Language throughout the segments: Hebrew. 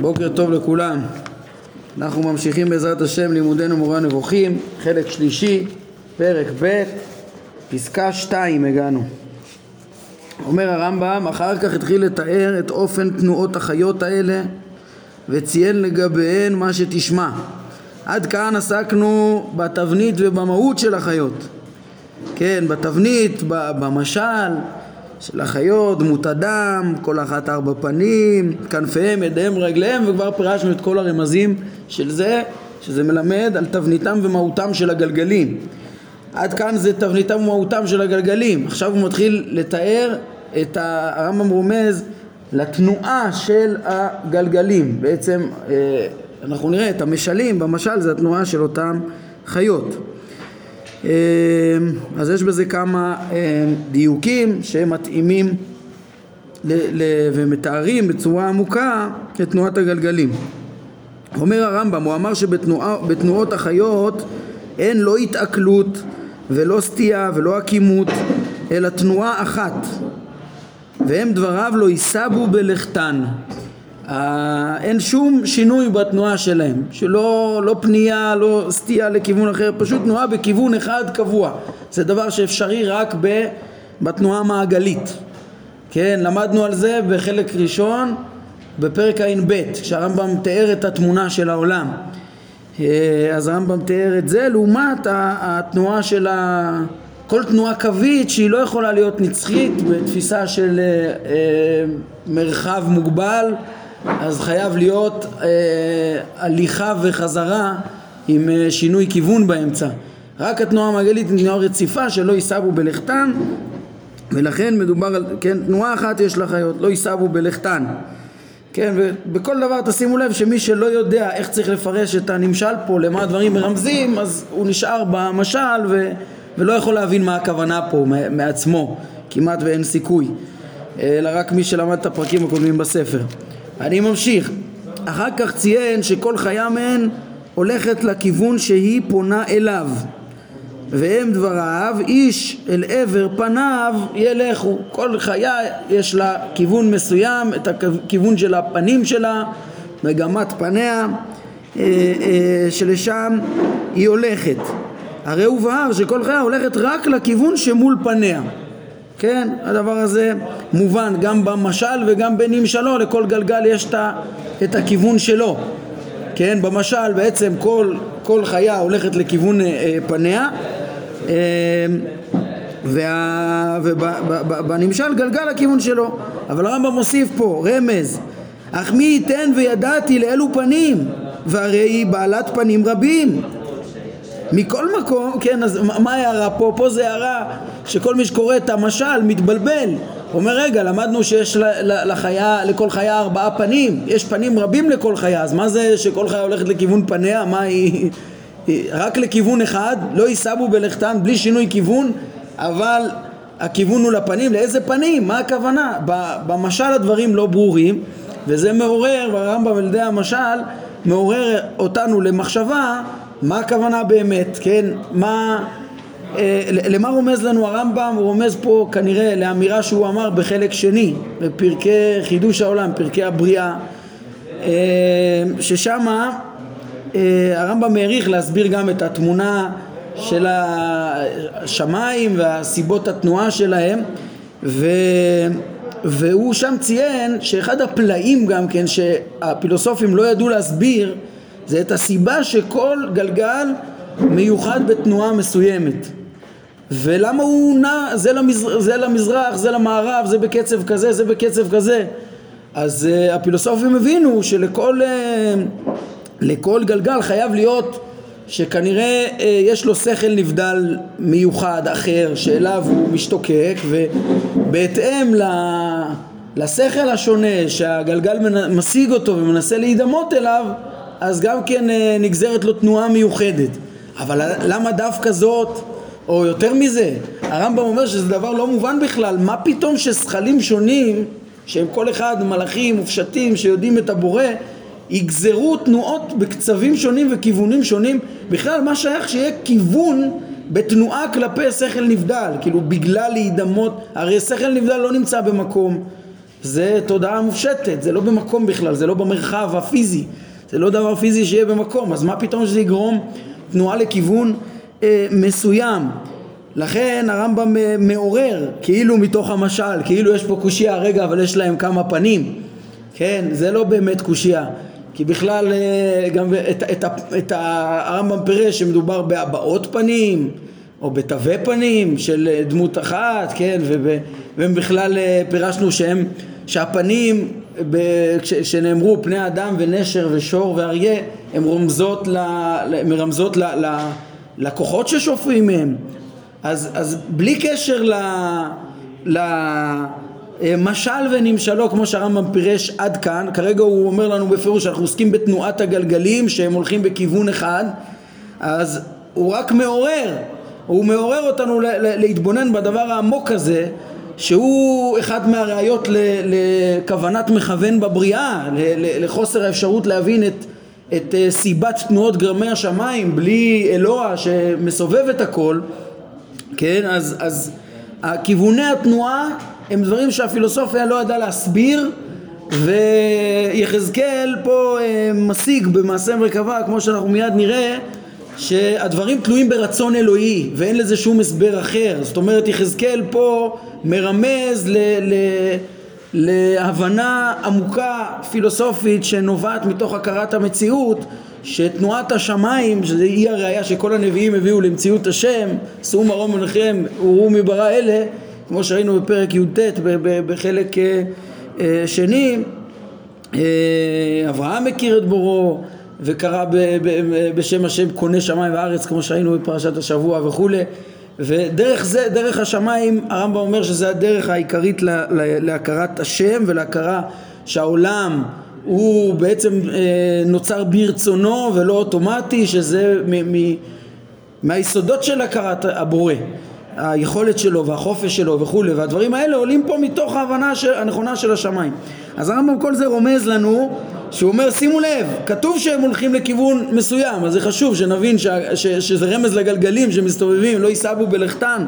בוקר טוב לכולם. אנחנו ממשיכים בעזרת השם לימודנו מורה נבוכים, חלק שלישי, פרק ב', פסקה 2 הגענו. אומר הרמב"ם, אחר כך התחיל לתאר את אופן תנועות החיות האלה וציין לגביהן מה שתשמע. עד כאן עסקנו בתבנית ובמהות של החיות. כן, בתבנית, במשל, של החיות, דמות אדם, כל אחת ארבע פנים, כנפיהם, ידיהם, רגליהם, וכבר פירשנו את כל הרמזים של זה, שזה מלמד על תבניתם ומהותם של הגלגלים. עד כאן זה תבניתם ומהותם של הגלגלים. עכשיו הוא מתחיל לתאר את הרמב"ם רומז לתנועה של הגלגלים. בעצם אה, אנחנו נראה את המשלים, במשל זה התנועה של אותם חיות. אמ, אז יש בזה כמה אמ, דיוקים שמתאימים ומתארים בצורה עמוקה את תנועת הגלגלים. אומר הרמב"ם, הוא אמר שבתנועות החיות אין לא התעכלות ולא סטייה ולא עקימות אלא תנועה אחת והם דבריו לא ייסבו בלכתן אין שום שינוי בתנועה שלהם, שלא לא פנייה, לא סטייה לכיוון אחר, פשוט תנועה בכיוון אחד קבוע. זה דבר שאפשרי רק ב, בתנועה המעגלית. כן, למדנו על זה בחלק ראשון בפרק ע"ב, כשהרמב"ם תיאר את התמונה של העולם. אה, אז הרמב"ם תיאר את זה לעומת התנועה של ה... כל תנועה קווית שהיא לא יכולה להיות נצחית בתפיסה של אה, מרחב מוגבל אז חייב להיות אה, הליכה וחזרה עם אה, שינוי כיוון באמצע. רק התנועה המעגלית היא תנועה רציפה שלא ייסבו בלכתן ולכן מדובר על, כן, תנועה אחת יש לחיות, לא ייסבו בלכתן. כן, ובכל דבר תשימו לב שמי שלא יודע איך צריך לפרש את הנמשל פה, למה הדברים מרמזים, אז הוא נשאר במשל ו, ולא יכול להבין מה הכוונה פה מעצמו, כמעט ואין סיכוי, אלא רק מי שלמד את הפרקים הקודמים בספר. אני ממשיך. אחר כך ציין שכל חיה מהן הולכת לכיוון שהיא פונה אליו. והם דבריו איש אל עבר פניו ילכו. כל חיה יש לה כיוון מסוים את הכיוון של הפנים שלה מגמת פניה אה, אה, שלשם היא הולכת. הרי הובהר שכל חיה הולכת רק לכיוון שמול פניה כן, הדבר הזה מובן גם במשל וגם בנמשלו, לכל גלגל יש את הכיוון שלו. כן, במשל בעצם כל, כל חיה הולכת לכיוון אה, אה פניה אה, ובנמשל גלגל לכיוון שלו. אבל הרמב"ם מוסיף פה רמז אך מי ייתן וידעתי לאלו פנים והרי היא בעלת פנים רבים מכל מקום, כן, אז מה ההערה פה? פה זה הערה שכל מי שקורא את המשל מתבלבל. אומר, רגע, למדנו שיש לחיה, לכל חיה ארבעה פנים, יש פנים רבים לכל חיה, אז מה זה שכל חיה הולכת לכיוון פניה? מה היא... רק לכיוון אחד, לא ייסבו בלכתן בלי שינוי כיוון, אבל הכיוון הוא לפנים, לאיזה פנים? מה הכוונה? במשל הדברים לא ברורים, וזה מעורר, והרמב"ם על ידי המשל, מעורר אותנו למחשבה מה הכוונה באמת, כן? מה, למה רומז לנו הרמב"ם? הוא רומז פה כנראה לאמירה שהוא אמר בחלק שני, בפרקי חידוש העולם, פרקי הבריאה, אה, ששמה אה, הרמב"ם העריך להסביר גם את התמונה של השמיים והסיבות התנועה שלהם ו... והוא שם ציין שאחד הפלאים גם כן שהפילוסופים לא ידעו להסביר זה את הסיבה שכל גלגל מיוחד בתנועה מסוימת ולמה הוא נע זה, למזר, זה למזרח, זה למערב, זה בקצב כזה, זה בקצב כזה אז uh, הפילוסופים הבינו שלכל uh, לכל גלגל חייב להיות שכנראה uh, יש לו שכל נבדל מיוחד אחר שאליו הוא משתוקק ובהתאם ל... לשכל השונה שהגלגל משיג אותו ומנסה להידמות אליו אז גם כן נגזרת לו תנועה מיוחדת. אבל למה דווקא זאת, או יותר מזה, הרמב"ם אומר שזה דבר לא מובן בכלל, מה פתאום שזכלים שונים, שהם כל אחד מלאכים מופשטים שיודעים את הבורא, יגזרו תנועות בקצבים שונים וכיוונים שונים, בכלל מה שייך שיהיה כיוון בתנועה כלפי שכל נבדל, כאילו בגלל להידמות, הרי שכל נבדל לא נמצא במקום. זה תודעה מופשטת, זה לא במקום בכלל, זה לא במרחב הפיזי, זה לא דבר פיזי שיהיה במקום, אז מה פתאום שזה יגרום תנועה לכיוון אה, מסוים? לכן הרמב"ם אה, מעורר, כאילו מתוך המשל, כאילו יש פה קושייה, רגע, אבל יש להם כמה פנים, כן, זה לא באמת קושייה, כי בכלל אה, גם את, את, את, את הרמב"ם פירש שמדובר בהבעות פנים, או בתווי פנים של אה, דמות אחת, כן, ובכלל פירשנו שהם, שהפנים שנאמרו פני אדם ונשר ושור ואריה, הן רומזות, ל, מרמזות ל, ל, לכוחות ששופרים מהם אז, אז בלי קשר ל... למשל ונמשלו כמו שהרמב"ם פירש עד כאן, כרגע הוא אומר לנו בפירוש שאנחנו עוסקים בתנועת הגלגלים שהם הולכים בכיוון אחד, אז הוא רק מעורר, הוא מעורר אותנו להתבונן בדבר העמוק הזה שהוא אחד מהראיות לכוונת מכוון בבריאה, לחוסר האפשרות להבין את, את אה, סיבת תנועות גרמי השמיים בלי אלוה שמסובב את הכל כן, אז, אז כיווני התנועה הם דברים שהפילוסופיה לא ידעה להסביר ויחזקאל פה אה, משיג במעשה מרכבה כמו שאנחנו מיד נראה שהדברים תלויים ברצון אלוהי ואין לזה שום הסבר אחר. זאת אומרת יחזקאל פה מרמז ל, ל, להבנה עמוקה פילוסופית שנובעת מתוך הכרת המציאות שתנועת השמיים, שזה אי הראייה שכל הנביאים הביאו למציאות השם, שאו מרום מנחם וראו מברא אלה, כמו שראינו בפרק י"ט בחלק אה, אה, שני, אה, אברהם מכיר את בורו וקרא בשם השם קונה שמיים וארץ כמו שראינו בפרשת השבוע וכולי ודרך זה, דרך השמיים הרמב"ם אומר שזה הדרך העיקרית להכרת השם ולהכרה שהעולם הוא בעצם אה, נוצר ברצונו ולא אוטומטי, שזה מ- מ- מהיסודות של הכרת הבורא, היכולת שלו והחופש שלו וכולי, והדברים האלה עולים פה מתוך ההבנה של, הנכונה של השמיים. אז הרמב"ם כל זה רומז לנו שהוא אומר שימו לב, כתוב שהם הולכים לכיוון מסוים, אז זה חשוב שנבין ש, ש, שזה רמז לגלגלים שמסתובבים, לא ייסעבו בלכתן,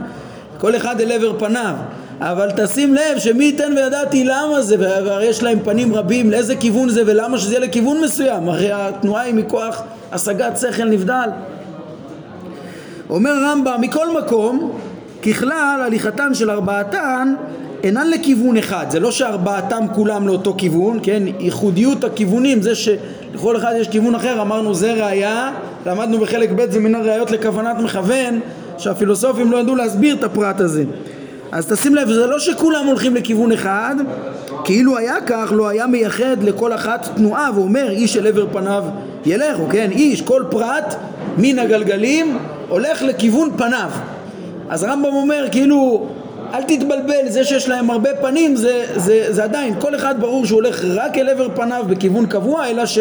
כל אחד אל עבר פניו. אבל תשים לב שמי ייתן וידעתי למה זה והרי יש להם פנים רבים לאיזה כיוון זה ולמה שזה יהיה לכיוון מסוים הרי התנועה היא מכוח השגת שכל נבדל אומר הרמב"ם מכל מקום ככלל הליכתן של ארבעתן אינן לכיוון אחד זה לא שארבעתם כולם לאותו כיוון כן ייחודיות הכיוונים זה שלכל אחד יש כיוון אחר אמרנו זה ראייה למדנו בחלק ב' זה מן הראיות לכוונת מכוון שהפילוסופים לא ידעו להסביר את הפרט הזה אז תשים לב, זה לא שכולם הולכים לכיוון אחד, כאילו היה כך, לא היה מייחד לכל אחת תנועה ואומר איש אל עבר פניו ילכו, כן? איש, כל פרט מן הגלגלים הולך לכיוון פניו. אז הרמב"ם אומר כאילו אל תתבלבל, זה שיש להם הרבה פנים זה, זה, זה עדיין, כל אחד ברור שהוא הולך רק אל עבר פניו בכיוון קבוע, אלא ש...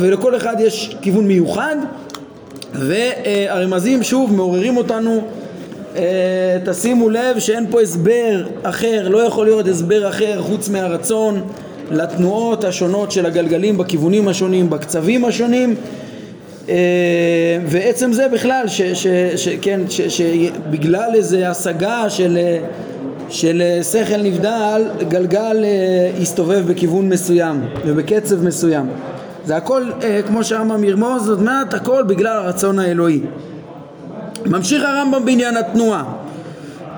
ולכל אחד יש כיוון מיוחד והרמזים שוב מעוררים אותנו אה, תשימו לב שאין פה הסבר אחר, לא יכול להיות הסבר אחר חוץ מהרצון לתנועות השונות של הגלגלים בכיוונים השונים, בקצבים השונים ועצם זה בכלל ש, ש, ש, כן, ש, שבגלל איזה השגה של, של שכל נבדל גלגל יסתובב אה, בכיוון מסוים ובקצב מסוים. זה הכל כמו שהרמב"ם ירמוז, זאת אומרת הכל בגלל הרצון האלוהי. ממשיך הרמב"ם בעניין התנועה,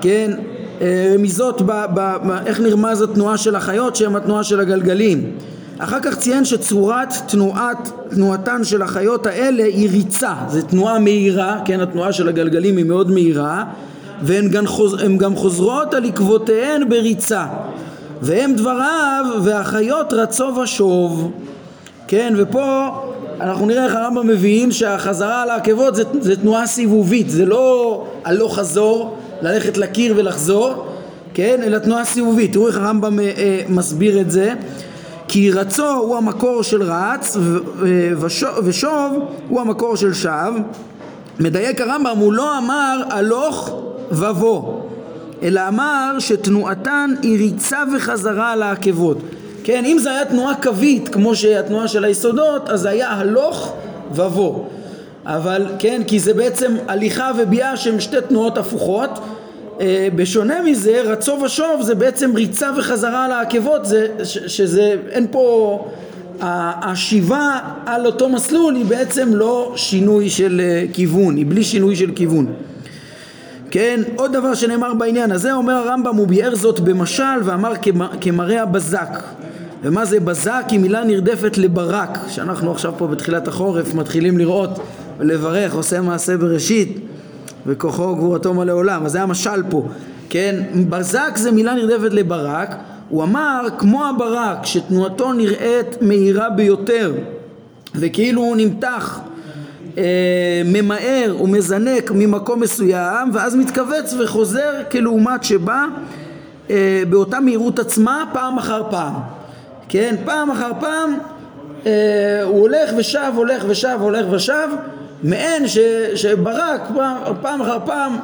כן, אה, רמיזות, ב, ב, ב, איך נרמז התנועה של החיות שהם התנועה של הגלגלים. אחר כך ציין שצורת תנועת, תנועתן של החיות האלה היא ריצה, זו תנועה מהירה, כן, התנועה של הגלגלים היא מאוד מהירה, והן גם, חוז, גם חוזרות על עקבותיהן בריצה. והם דבריו והחיות רצו ושוב. כן, ופה אנחנו נראה איך הרמב"ם מבין שהחזרה על העקבות זה, זה תנועה סיבובית, זה לא הלוך חזור, ללכת לקיר ולחזור, כן, אלא תנועה סיבובית. תראו איך הרמב"ם אה, אה, מסביר את זה. כי רצו הוא המקור של רץ ושוב, הוא המקור של שב. מדייק הרמב"ם, הוא לא אמר הלוך ובוא, אלא אמר שתנועתן היא ריצה וחזרה על העקבות. כן, אם זה היה תנועה קווית כמו שהתנועה של היסודות, אז זה היה הלוך ובוא. אבל כן, כי זה בעצם הליכה וביאה שהן שתי תנועות הפוכות, בשונה מזה, רצו ושוב זה בעצם ריצה וחזרה על העקבות, זה, ש, שזה, אין פה, השיבה על אותו מסלול היא בעצם לא שינוי של אה, כיוון, היא בלי שינוי של כיוון. כן, עוד דבר שנאמר בעניין הזה, אומר הרמב"ם, הוא ביאר זאת במשל ואמר כמראה הבזק. ומה זה בזק? היא מילה נרדפת לברק, שאנחנו עכשיו פה בתחילת החורף מתחילים לראות ולברך, עושה מעשה בראשית. וכוחו וגבורתו מלא עולם, אז זה המשל פה, כן? בזק זה מילה נרדפת לברק, הוא אמר כמו הברק שתנועתו נראית מהירה ביותר וכאילו הוא נמתח אה, ממהר ומזנק ממקום מסוים ואז מתכווץ וחוזר כלעומת שבא אה, באותה מהירות עצמה פעם אחר פעם. כן? פעם אחר פעם אה, הוא הולך ושב הולך ושב הולך ושב מעין ש, שברק פעם, פעם אחר פעם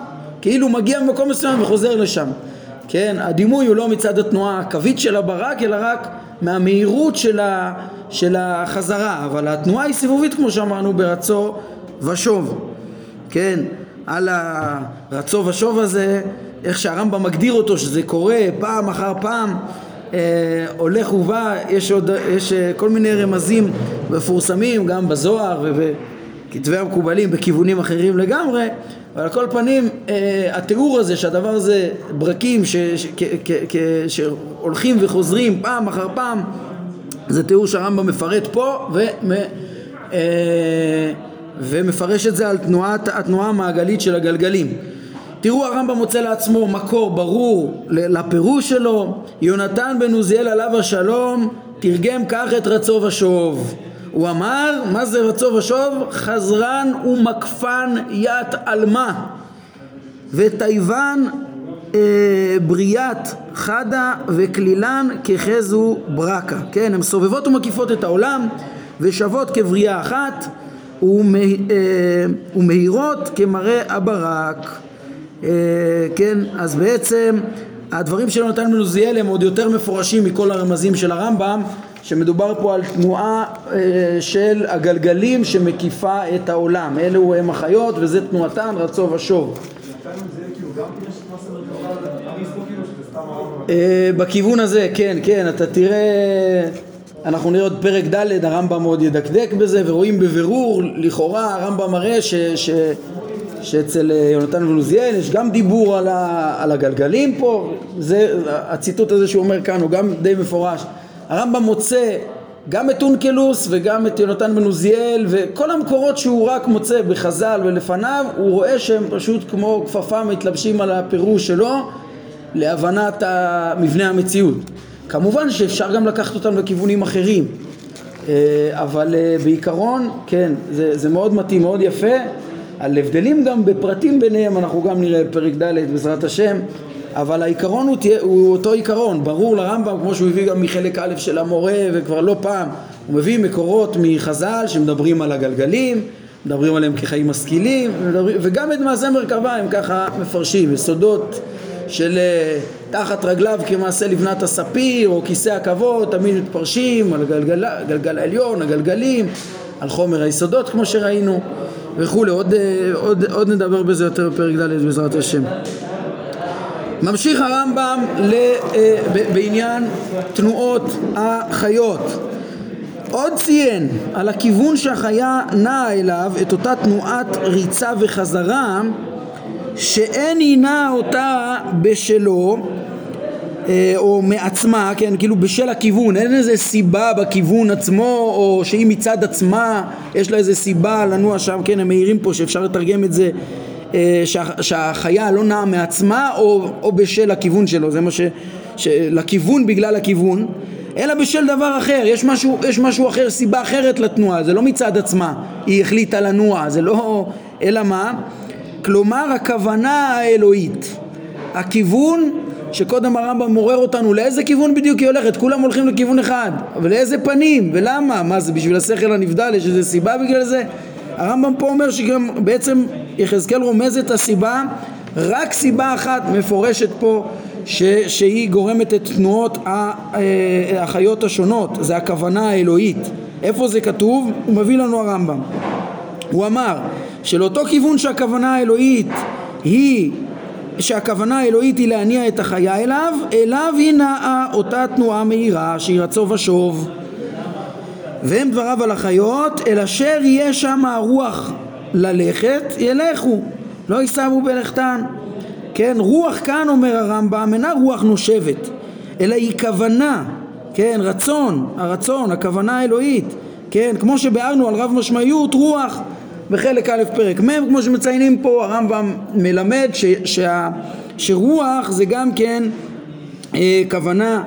כאילו מגיע ממקום מסוים וחוזר לשם. כן, הדימוי הוא לא מצד התנועה הקווית של הברק אלא רק מהמהירות של, ה, של החזרה. אבל התנועה היא סיבובית כמו שאמרנו ברצו ושוב. כן, על הרצו ושוב הזה איך שהרמב"ם מגדיר אותו שזה קורה פעם אחר פעם אה, הולך ובא יש, עוד, יש אה, כל מיני רמזים מפורסמים גם בזוהר וב... כתבי המקובלים בכיוונים אחרים לגמרי, אבל על כל פנים אה, התיאור הזה שהדבר הזה ברקים ש, ש, כ, כ, שהולכים וחוזרים פעם אחר פעם זה תיאור שהרמב"ם מפרט פה ו, אה, ומפרש את זה על תנועת, התנועה המעגלית של הגלגלים. תראו הרמב"ם מוצא לעצמו מקור ברור לפירוש שלו יונתן בן עוזיאל עליו השלום תרגם כך את רצו ושוב הוא אמר, מה זה רצו ושוב? חזרן ומקפן ית עלמה וטייבן אה, בריאת חדה וכלילן כחזו ברקה. כן, הן סובבות ומקיפות את העולם ושוות כבריאה אחת ומה, אה, ומהירות כמראה הברק. אה, כן, אז בעצם הדברים של יונתן בן עוזיאל הם עוד יותר מפורשים מכל הרמזים של הרמב"ם שמדובר פה על תנועה אה, של הגלגלים שמקיפה את העולם. אלו הם החיות וזה תנועתן רצו ושוב. אה, בכיוון הזה כן כן אתה תראה אנחנו נראה עוד פרק ד' הרמב"ם מאוד ידקדק בזה ורואים בבירור לכאורה הרמב"ם מראה ש, ש, שאצל אה, יונתן ולוזיאל יש גם דיבור על, ה, על הגלגלים פה. זה הציטוט הזה שהוא אומר כאן הוא גם די מפורש הרמב"ם מוצא גם את אונקלוס וגם את יונתן בן עוזיאל וכל המקורות שהוא רק מוצא בחז"ל ולפניו הוא רואה שהם פשוט כמו כפפה מתלבשים על הפירוש שלו להבנת מבנה המציאות. כמובן שאפשר גם לקחת אותם לכיוונים אחרים אה, אבל אה, בעיקרון כן זה, זה מאוד מתאים מאוד יפה. על הבדלים גם בפרטים ביניהם אנחנו גם נראה פרק ד' בעזרת השם אבל העיקרון הוא, תהיה, הוא אותו עיקרון, ברור לרמב"ם כמו שהוא הביא גם מחלק א' של המורה וכבר לא פעם, הוא מביא מקורות מחז"ל שמדברים על הגלגלים, מדברים עליהם כחיים משכילים, וגם את מעשה מרכבה הם ככה מפרשים, יסודות של אה, תחת רגליו כמעשה לבנת הספיר או כיסא הכבוד, תמיד מתפרשים על הגלגל, הגלגל העליון, הגלגלים, על חומר היסודות כמו שראינו וכולי, עוד, אה, עוד, עוד נדבר בזה יותר בפרק ד' בעזרת השם. ממשיך הרמב"ם אה, בעניין תנועות החיות. עוד ציין על הכיוון שהחיה נעה אליו את אותה תנועת ריצה וחזרה שאין היא נעה אותה בשלו אה, או מעצמה, כן, כאילו בשל הכיוון, אין איזה סיבה בכיוון עצמו או שהיא מצד עצמה יש לה איזה סיבה לנוע שם, כן, הם מעירים פה שאפשר לתרגם את זה שה, שהחיה לא נעה מעצמה או, או בשל הכיוון שלו, זה מה ש... לכיוון בגלל הכיוון, אלא בשל דבר אחר, יש משהו, יש משהו אחר, סיבה אחרת לתנועה, זה לא מצד עצמה, היא החליטה לנוע, זה לא... אלא מה? כלומר הכוונה האלוהית, הכיוון שקודם הרמב"ם מעורר אותנו לאיזה כיוון בדיוק היא הולכת, כולם הולכים לכיוון אחד, אבל לאיזה פנים ולמה, מה זה בשביל השכל הנבדל, יש איזה סיבה בגלל זה? הרמב"ם פה אומר שגם בעצם יחזקאל רומז את הסיבה, רק סיבה אחת מפורשת פה ש, שהיא גורמת את תנועות אה, החיות השונות, זה הכוונה האלוהית. איפה זה כתוב? הוא מביא לנו הרמב"ם. הוא אמר שלאותו כיוון שהכוונה האלוהית היא שהכוונה האלוהית היא להניע את החיה אליו, אליו היא נעה אותה תנועה מהירה שהיא רצו ושוב. והם דבריו על החיות, אל אשר יהיה שם הרוח ללכת, ילכו, לא יישאו בלכתן. כן, רוח כאן אומר הרמב"ם אינה רוח נושבת, אלא היא כוונה, כן, רצון, הרצון, הכוונה האלוהית, כן, כמו שביארנו על רב משמעיות, רוח בחלק א' פרק מ', כמו שמציינים פה, הרמב"ם מלמד ש, שה, שרוח זה גם כן אה, כוונה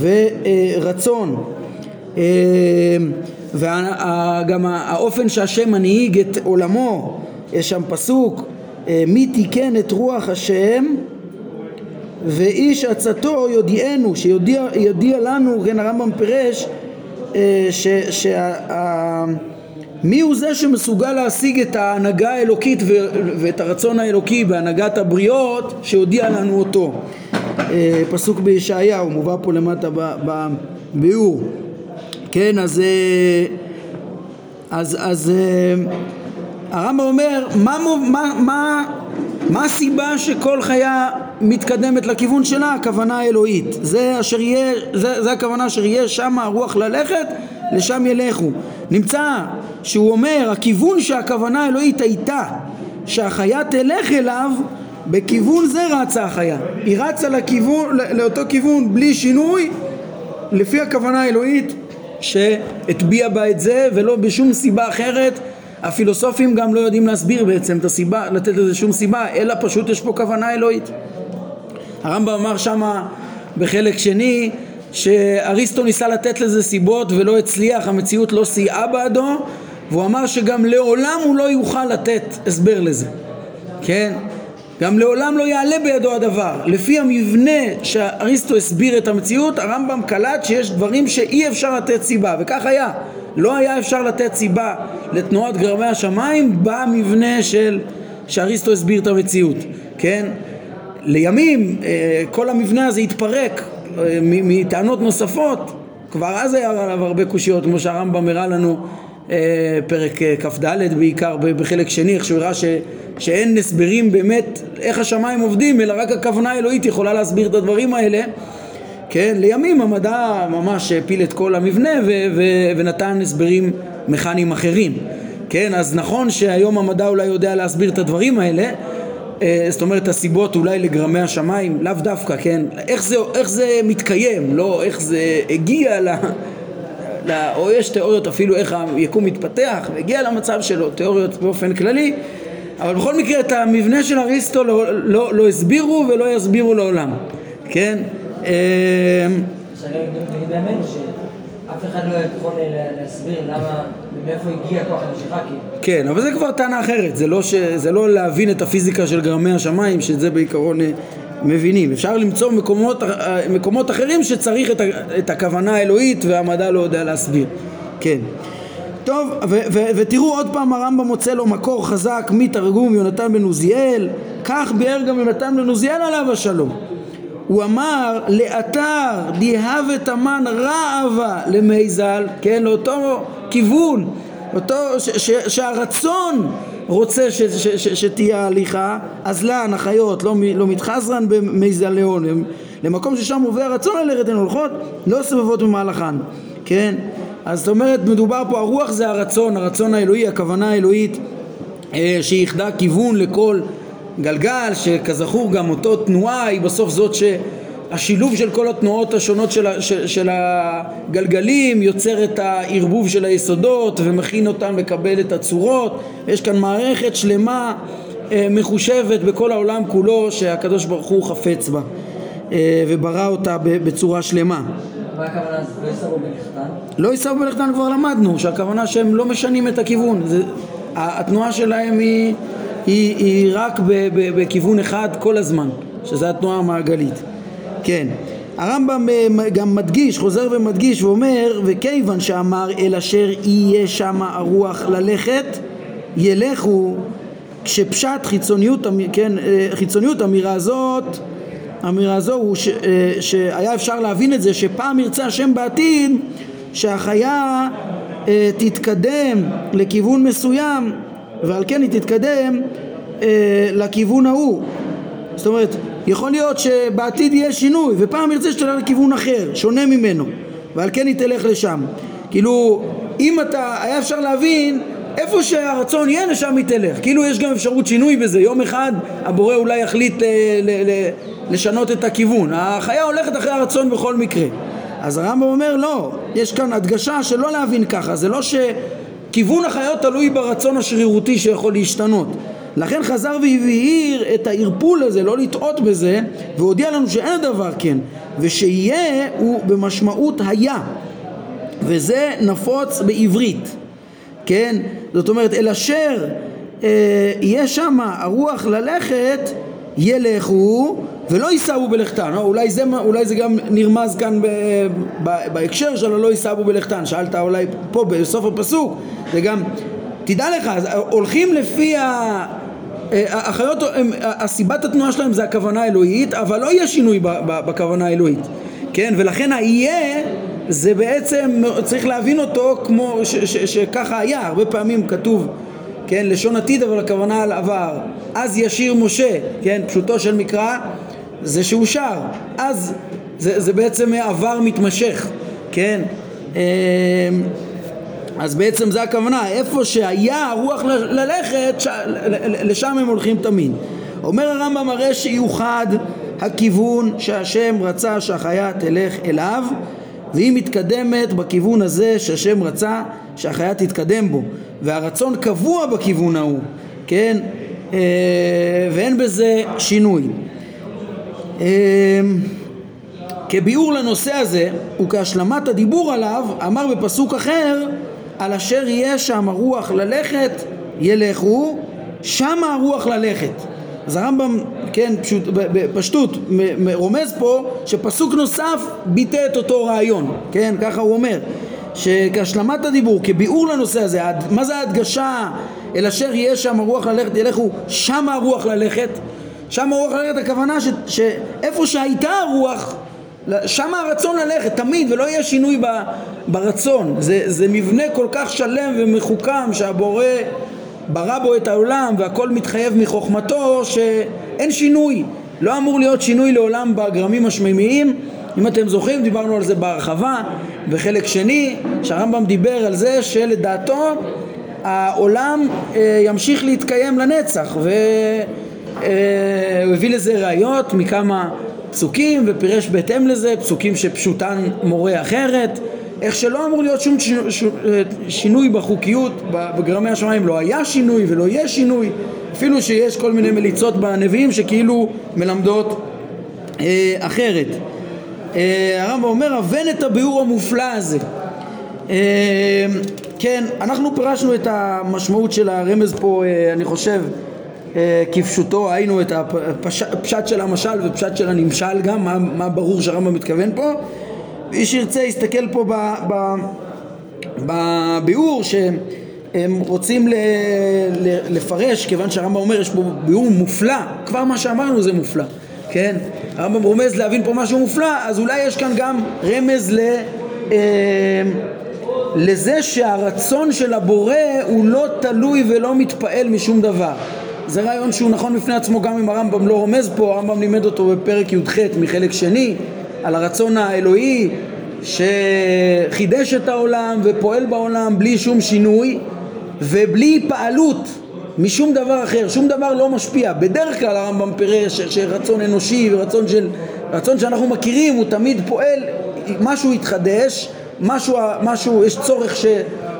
ורצון. אה, וגם האופן שהשם מנהיג את עולמו, יש שם פסוק אה, מי תיקן את רוח השם ואיש עצתו יודיענו, שיודיע לנו, כן הרמב"ם פירש אה, מי הוא זה שמסוגל להשיג את ההנהגה האלוקית ואת הרצון האלוקי בהנהגת הבריות שיודיע לנו אותו? אה, פסוק בישעיהו מובא פה למטה בביאור כן אז אז, אז הרמב"ם אומר מה, מה, מה, מה הסיבה שכל חיה מתקדמת לכיוון שלה? הכוונה האלוהית. זה אשר יהיה, זה, זה הכוונה אשר יהיה שם הרוח ללכת לשם ילכו. נמצא שהוא אומר הכיוון שהכוונה האלוהית הייתה שהחיה תלך אליו בכיוון זה רצה החיה. היא רצה לכיוון, לאותו כיוון בלי שינוי לפי הכוונה האלוהית שהטביע בה את זה ולא בשום סיבה אחרת הפילוסופים גם לא יודעים להסביר בעצם את הסיבה, לתת לזה שום סיבה, אלא פשוט יש פה כוונה אלוהית. הרמב"ם אמר שמה בחלק שני שאריסטו ניסה לתת לזה סיבות ולא הצליח, המציאות לא סייעה בעדו והוא אמר שגם לעולם הוא לא יוכל לתת הסבר לזה, כן? גם לעולם לא יעלה בידו הדבר. לפי המבנה שאריסטו הסביר את המציאות, הרמב"ם קלט שיש דברים שאי אפשר לתת סיבה, וכך היה. לא היה אפשר לתת סיבה לתנועת גרמי השמיים במבנה של שאריסטו הסביר את המציאות, כן? לימים אה, כל המבנה הזה התפרק אה, מטענות נוספות, כבר אז היה עליו הרבה קושיות, כמו שהרמב"ם הראה לנו פרק כ"ד בעיקר בחלק שני, איך שהוא הראה ש, שאין הסברים באמת איך השמיים עובדים, אלא רק הכוונה האלוהית יכולה להסביר את הדברים האלה. כן, לימים המדע ממש הפיל את כל המבנה ו- ו- ונתן הסברים מכניים אחרים, כן, אז נכון שהיום המדע אולי יודע להסביר את הדברים האלה, אה, זאת אומרת הסיבות אולי לגרמי השמיים, לאו דווקא, כן, איך זה, איך זה מתקיים, לא איך זה הגיע ל... ל... או יש תיאוריות אפילו איך היקום מתפתח והגיע למצב שלו, תיאוריות באופן כללי, אבל בכל מקרה את המבנה של אריסטו לא, לא, לא הסבירו ולא יסבירו לעולם, כן? אמ, אף אחד לא יכול להסביר למה, מאיפה הגיע כוח המשיכה כן, אבל זה כבר טענה אחרת, זה לא, ש... זה לא להבין את הפיזיקה של גרמי השמיים, שזה בעיקרון אה, מבינים. אפשר למצוא מקומות, אה, מקומות אחרים שצריך את. את הכוונה האלוהית והמדע לא יודע להסביר. כן. טוב, ו- ו- ותראו עוד פעם הרמב"ם מוצא לו מקור חזק מתרגום יונתן בן עוזיאל, כך ביאר גם יונתן בן עוזיאל עליו השלום. הוא אמר לאתר דיהב את המן רעבה למיזל, כן, לאותו כיוון, אותו, ש, ש, שהרצון רוצה ש, ש, ש, שתהיה הליכה, אז לאן החיות לא, לא מתחזרן במיזליון, למקום ששם עובר הרצון ללכת הן הולכות, לא סובבות במהלכן, כן? אז זאת אומרת מדובר פה, הרוח זה הרצון, הרצון האלוהי, הכוונה האלוהית אה, שייחדה כיוון לכל גלגל שכזכור גם אותו תנועה היא בסוף זאת שהשילוב של כל התנועות השונות של, של, של הגלגלים יוצר את הערבוב של היסודות ומכין אותם לקבל את הצורות יש כאן מערכת שלמה אה, מחושבת בכל העולם כולו שהקדוש ברוך הוא חפץ בה אה, וברא אותה בצורה שלמה מה הכוונה? לא יסרבו בלכתן? לא יסרבו בלכתן כבר למדנו, שהכוונה שהם לא משנים את הכיוון. זה, התנועה שלהם היא היא, היא רק ב, ב, בכיוון אחד כל הזמן, שזה התנועה המעגלית. כן. הרמב"ם אה, גם מדגיש, חוזר ומדגיש ואומר, וכיוון שאמר אל אשר יהיה שם הרוח ללכת, ילכו, כשפשט חיצוניות, כן, אה, חיצוניות אמירה הזאת, אמירה זו הוא ש, אה, שהיה אפשר להבין את זה שפעם ירצה השם בעתיד שהחיה תתקדם לכיוון מסוים ועל כן היא תתקדם לכיוון ההוא זאת אומרת, יכול להיות שבעתיד יהיה שינוי, ופעם ירצה שתלך לכיוון אחר, שונה ממנו, ועל כן היא תלך לשם. כאילו, אם אתה, היה אפשר להבין איפה שהרצון יהיה, לשם היא תלך. כאילו יש גם אפשרות שינוי בזה. יום אחד הבורא אולי יחליט ל- ל- ל- לשנות את הכיוון. החיה הולכת אחרי הרצון בכל מקרה. אז הרמב"ם אומר לא, יש כאן הדגשה שלא להבין ככה, זה לא שכיוון החיות תלוי ברצון השרירותי שיכול להשתנות. לכן חזר והבהיר את הערפול הזה, לא לטעות בזה, והודיע לנו שאין דבר כן, ושיהיה הוא במשמעות היה, וזה נפוץ בעברית. כן? זאת אומרת, אל אשר אה, יהיה שם הרוח ללכת, ילכו ולא יישאו בלכתן. או, אולי, זה, אולי זה גם נרמז כאן ב, ב, בהקשר של הלא יישאו בלכתן. שאלת אולי פה בסוף הפסוק, זה גם, תדע לך, הולכים לפי ה... אה, החיות, הסיבת התנועה שלהם זה הכוונה האלוהית, אבל לא יהיה שינוי בכוונה האלוהית, כן? ולכן היהיה זה בעצם צריך להבין אותו כמו שככה היה, הרבה פעמים כתוב, כן, לשון עתיד אבל הכוונה על עבר. אז ישיר משה, כן, פשוטו של מקרא זה שהוא שר, אז זה, זה בעצם עבר מתמשך, כן. אז בעצם זה הכוונה, איפה שהיה הרוח ללכת, ש... לשם הם הולכים תמיד. אומר הרמב"ם הרי שיוחד הכיוון שהשם רצה שהחיה תלך אליו והיא מתקדמת בכיוון הזה שהשם רצה שהחיה תתקדם בו והרצון קבוע בכיוון ההוא, כן? אה, ואין בזה שינוי. אה, כביאור לנושא הזה וכהשלמת הדיבור עליו אמר בפסוק אחר על אשר יהיה שם הרוח ללכת ילכו שם הרוח ללכת. אז הרמב"ם, כן, פשוט, בפשטות, רומז פה שפסוק נוסף ביטא את אותו רעיון, כן, ככה הוא אומר, שכהשלמת הדיבור, כביאור לנושא הזה, מה זה ההדגשה אל אשר יהיה שם הרוח ללכת, ילכו שם הרוח ללכת, שם הרוח ללכת, הכוונה שאיפה שהייתה הרוח, שם הרצון ללכת, תמיד, ולא יהיה שינוי ברצון, זה, זה מבנה כל כך שלם ומחוכם שהבורא ברא בו את העולם והכל מתחייב מחוכמתו שאין שינוי. לא אמור להיות שינוי לעולם בגרמים השמימיים. אם אתם זוכרים דיברנו על זה בהרחבה. בחלק שני שהרמב"ם דיבר על זה שלדעתו העולם אה, ימשיך להתקיים לנצח. והוא אה, הביא לזה ראיות מכמה פסוקים ופירש בהתאם לזה פסוקים שפשוטן מורה אחרת. איך שלא אמור להיות שום שינוי בחוקיות בגרמי השמיים לא היה שינוי ולא יהיה שינוי. אפילו שיש כל מיני מליצות בנביאים שכאילו מלמדות אה, אחרת. אה, הרמב"ם אומר הבן את הביאור המופלא הזה. אה, כן אנחנו פירשנו את המשמעות של הרמז פה אה, אני חושב כפשוטו היינו את הפשט של המשל ופשט של הנמשל גם מה, מה ברור שהרמב"ם מתכוון פה מי שירצה יסתכל פה בביאור שהם רוצים לפרש, כיוון שהרמב"ם אומר יש פה ביאור מופלא, כבר מה שאמרנו זה מופלא, כן? הרמב"ם רומז להבין פה משהו מופלא, אז אולי יש כאן גם רמז ל... אה, לזה שהרצון של הבורא הוא לא תלוי ולא מתפעל משום דבר. זה רעיון שהוא נכון בפני עצמו גם אם הרמב"ם לא רומז פה, הרמב"ם לימד אותו בפרק י"ח מחלק שני על הרצון האלוהי שחידש את העולם ופועל בעולם בלי שום שינוי ובלי פעלות משום דבר אחר, שום דבר לא משפיע. בדרך כלל הרמב"ם פירש שרצון אנושי ורצון של, רצון שאנחנו מכירים הוא תמיד פועל, משהו יתחדש, משהו, משהו יש צורך ש,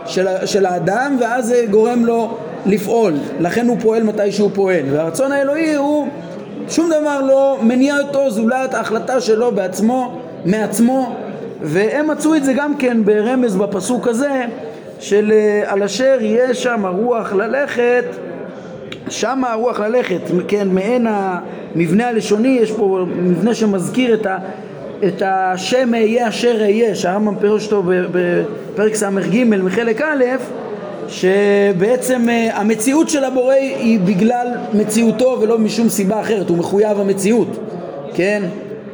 של, של האדם ואז זה גורם לו לפעול, לכן הוא פועל מתי שהוא פועל. והרצון האלוהי הוא שום דבר לא מניע אותו זולת ההחלטה שלו בעצמו, מעצמו, והם מצאו את זה גם כן ברמז בפסוק הזה של אה, על אשר יהיה שם הרוח ללכת, שם הרוח ללכת, כן, מעין המבנה הלשוני, יש פה מבנה שמזכיר את, ה, את השם אהיה אשר אהיה, שהרמב"ם פירוש אותו בפרק ס"ג מחלק א', שבעצם אה, המציאות של הבורא היא בגלל מציאותו ולא משום סיבה אחרת, הוא מחויב המציאות, כן?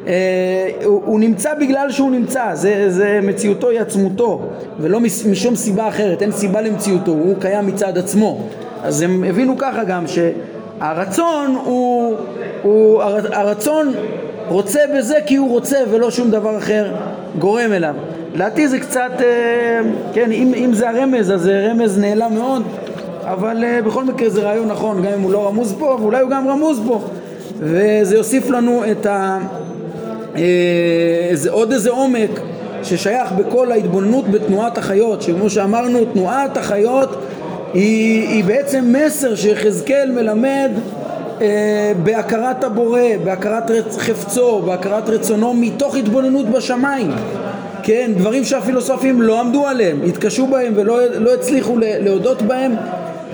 אה, הוא, הוא נמצא בגלל שהוא נמצא, זה, זה מציאותו היא עצמותו ולא משום סיבה אחרת, אין סיבה למציאותו, הוא קיים מצד עצמו אז הם הבינו ככה גם ש, הרצון הוא, הוא הרצון רוצה בזה כי הוא רוצה ולא שום דבר אחר גורם אליו. לדעתי זה קצת, אה, כן, אם, אם זה הרמז אז זה רמז נעלם מאוד, אבל אה, בכל מקרה זה רעיון נכון, גם אם הוא לא רמוז פה, ואולי הוא גם רמוז פה, וזה יוסיף לנו את ה... זה עוד איזה עומק ששייך בכל ההתבוננות בתנועת החיות, שכמו שאמרנו, תנועת החיות היא, היא בעצם מסר שיחזקאל מלמד אה, בהכרת הבורא, בהכרת רצ... חפצו, בהכרת רצונו מתוך התבוננות בשמיים כן, דברים שהפילוסופים לא עמדו עליהם, התקשו בהם ולא לא הצליחו להודות בהם.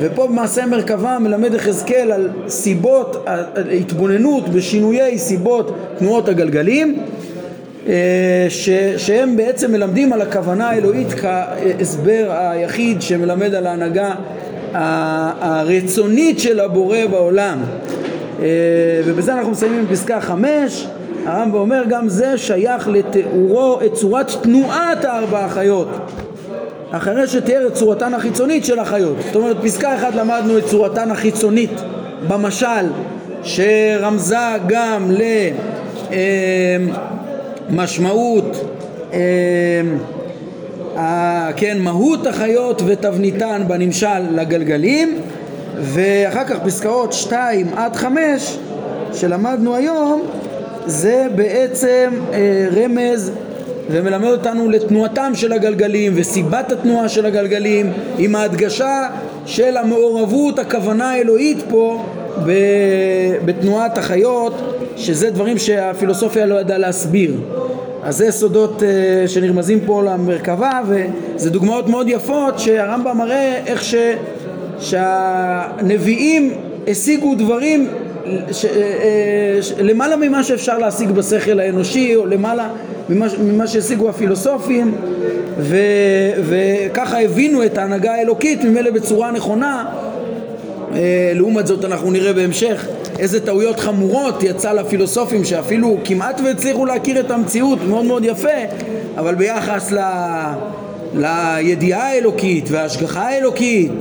ופה במעשה מרכבה מלמד יחזקאל על סיבות, התבוננות בשינויי סיבות תנועות הגלגלים אה, ש, שהם בעצם מלמדים על הכוונה האלוהית כהסבר היחיד שמלמד על ההנהגה הרצונית של הבורא בעולם. אה, ובזה אנחנו מסיימים בפסקה חמש הרמב"ם אומר גם זה שייך לתיאורו את צורת תנועת הארבע החיות אחרי שתיאר את צורתן החיצונית של החיות. זאת אומרת פסקה אחת למדנו את צורתן החיצונית במשל שרמזה גם ל... אה, משמעות, אה, כן, מהות החיות ותבניתן בנמשל לגלגלים. ואחר כך פסקאות 2 עד 5 שלמדנו היום זה בעצם אה, רמז ומלמד אותנו לתנועתם של הגלגלים וסיבת התנועה של הגלגלים עם ההדגשה של המעורבות, הכוונה האלוהית פה בתנועת החיות שזה דברים שהפילוסופיה לא ידעה להסביר. אז זה סודות uh, שנרמזים פה למרכבה וזה דוגמאות מאוד יפות שהרמב"ם מראה איך ש, שהנביאים השיגו דברים ש, uh, ש, למעלה ממה שאפשר להשיג בשכל האנושי או למעלה ממה, ממה שהשיגו הפילוסופים ו, וככה הבינו את ההנהגה האלוקית ממילא בצורה נכונה. uh, לעומת זאת אנחנו נראה בהמשך איזה טעויות חמורות יצא לפילוסופים שאפילו כמעט והצליחו להכיר את המציאות מאוד מאוד יפה אבל ביחס ל... לידיעה האלוקית וההשגחה האלוקית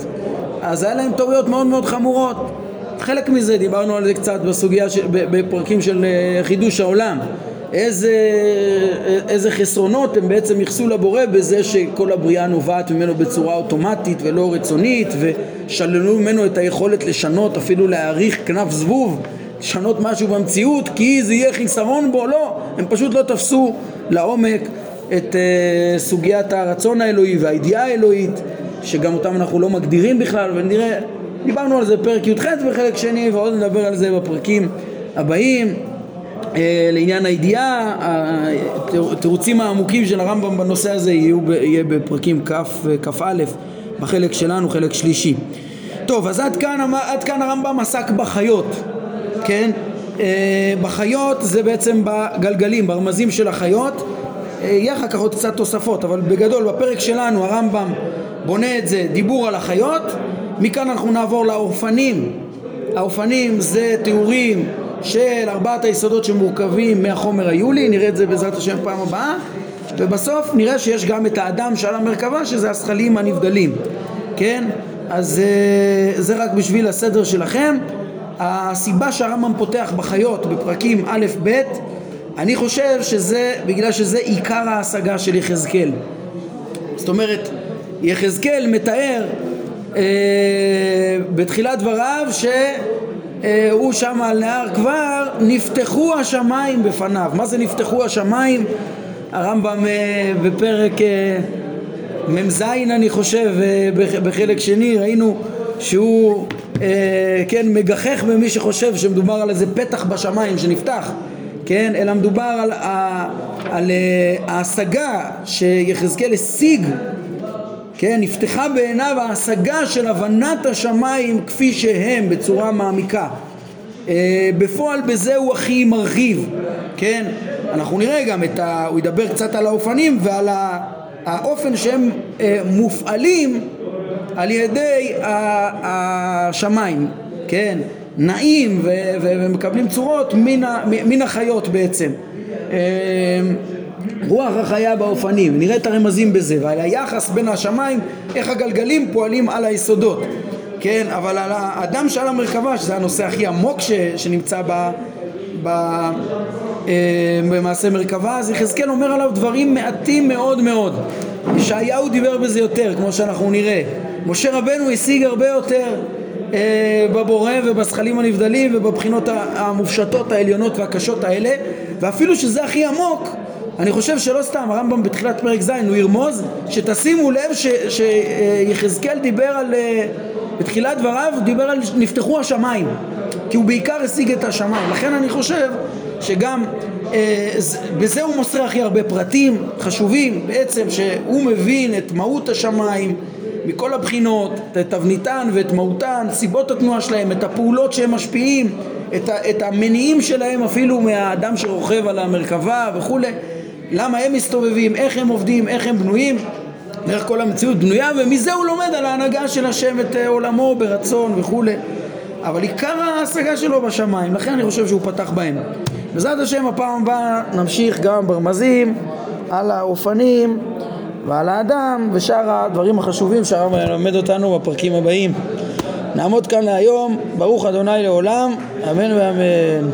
אז היה להם טעויות מאוד מאוד חמורות חלק מזה דיברנו על זה קצת בסוגיה ש... בפרקים של אה, חידוש העולם. איזה, איזה חסרונות הם בעצם ייחסו לבורא בזה שכל הבריאה נובעת ממנו בצורה אוטומטית ולא רצונית ושללו ממנו את היכולת לשנות, אפילו להעריך כנף זבוב, לשנות משהו במציאות כי זה יהיה חיסרון בו, לא, הם פשוט לא תפסו לעומק את uh, סוגיית הרצון האלוהי והידיעה האלוהית שגם אותם אנחנו לא מגדירים בכלל ונראה, דיברנו על זה בפרק י"ח בחלק שני ועוד נדבר על זה בפרקים הבאים אה, לעניין הידיעה, התירוצים העמוקים של הרמב"ם בנושא הזה יהיו, יהיה בפרקים כ"א בחלק שלנו, חלק שלישי. טוב, אז עד כאן, עד כאן הרמב"ם עסק בחיות, כן? אה, בחיות זה בעצם בגלגלים, ברמזים של החיות. אה, יהיה אחר כך עוד קצת תוספות, אבל בגדול בפרק שלנו הרמב"ם בונה את זה דיבור על החיות, מכאן אנחנו נעבור לאופנים. האופנים זה תיאורים של ארבעת היסודות שמורכבים מהחומר היולי, נראה את זה בעזרת השם פעם הבאה, ובסוף נראה שיש גם את האדם שעל המרכבה שזה הזכלים הנבדלים, כן? אז אה, זה רק בשביל הסדר שלכם. הסיבה שהרמב"ם פותח בחיות בפרקים א' ב' אני חושב שזה בגלל שזה עיקר ההשגה של יחזקאל. זאת אומרת, יחזקאל מתאר בתחילת דבריו ש... אה, הוא שם על נהר כבר, נפתחו השמיים בפניו. מה זה נפתחו השמיים? הרמב"ם אה, בפרק אה, מ"ז אני חושב, בחלק שני ראינו שהוא כן מגחך במי שחושב שמדובר על איזה פתח בשמיים שנפתח, כן? אלא מדובר על, על ההשגה שיחזקאל השיג כן, נפתחה בעיניו ההשגה של הבנת השמיים כפי שהם בצורה מעמיקה. אה, בפועל בזה הוא הכי מרחיב, כן? אנחנו נראה גם את ה... הוא ידבר קצת על האופנים ועל האופן שהם אה, מופעלים על ידי השמיים, כן? נעים ומקבלים צורות מן החיות בעצם. רוח החיה באופנים, נראה את הרמזים בזה, ועל היחס בין השמיים, איך הגלגלים פועלים על היסודות. כן, אבל על האדם שעל המרכבה, שזה הנושא הכי עמוק ש, שנמצא ב, ב, אה, במעשה מרכבה, אז יחזקאל אומר עליו דברים מעטים מאוד מאוד. ישעיהו דיבר בזה יותר, כמו שאנחנו נראה. משה רבנו השיג הרבה יותר אה, בבורא ובזכלים הנבדלים ובבחינות המופשטות העליונות והקשות האלה, ואפילו שזה הכי עמוק, אני חושב שלא סתם, הרמב"ם בתחילת פרק ז' הוא ירמוז, שתשימו לב שיחזקאל דיבר על, אה, בתחילת דבריו הוא דיבר על נפתחו השמיים, כי הוא בעיקר השיג את השמיים, לכן אני חושב שגם אה, בזה הוא מוסר הכי הרבה פרטים חשובים, בעצם שהוא מבין את מהות השמיים מכל הבחינות, את תבניתן ואת מהותן, סיבות התנועה שלהם, את הפעולות שהם משפיעים, את, את המניעים שלהם אפילו מהאדם שרוכב על המרכבה וכולי למה הם מסתובבים, איך הם עובדים, איך הם בנויים, איך כל המציאות בנויה, ומזה הוא לומד על ההנהגה של השם את אה, עולמו ברצון וכולי. אבל עיקר ההשגה שלו בשמיים, לכן אני חושב שהוא פתח בהם. בעזרת השם הפעם הבאה נמשיך גם ברמזים על האופנים ועל האדם ושאר הדברים החשובים שהרב מלמד אותנו בפרקים הבאים. נעמוד כאן להיום, ברוך אדוני לעולם, אמן ואמן.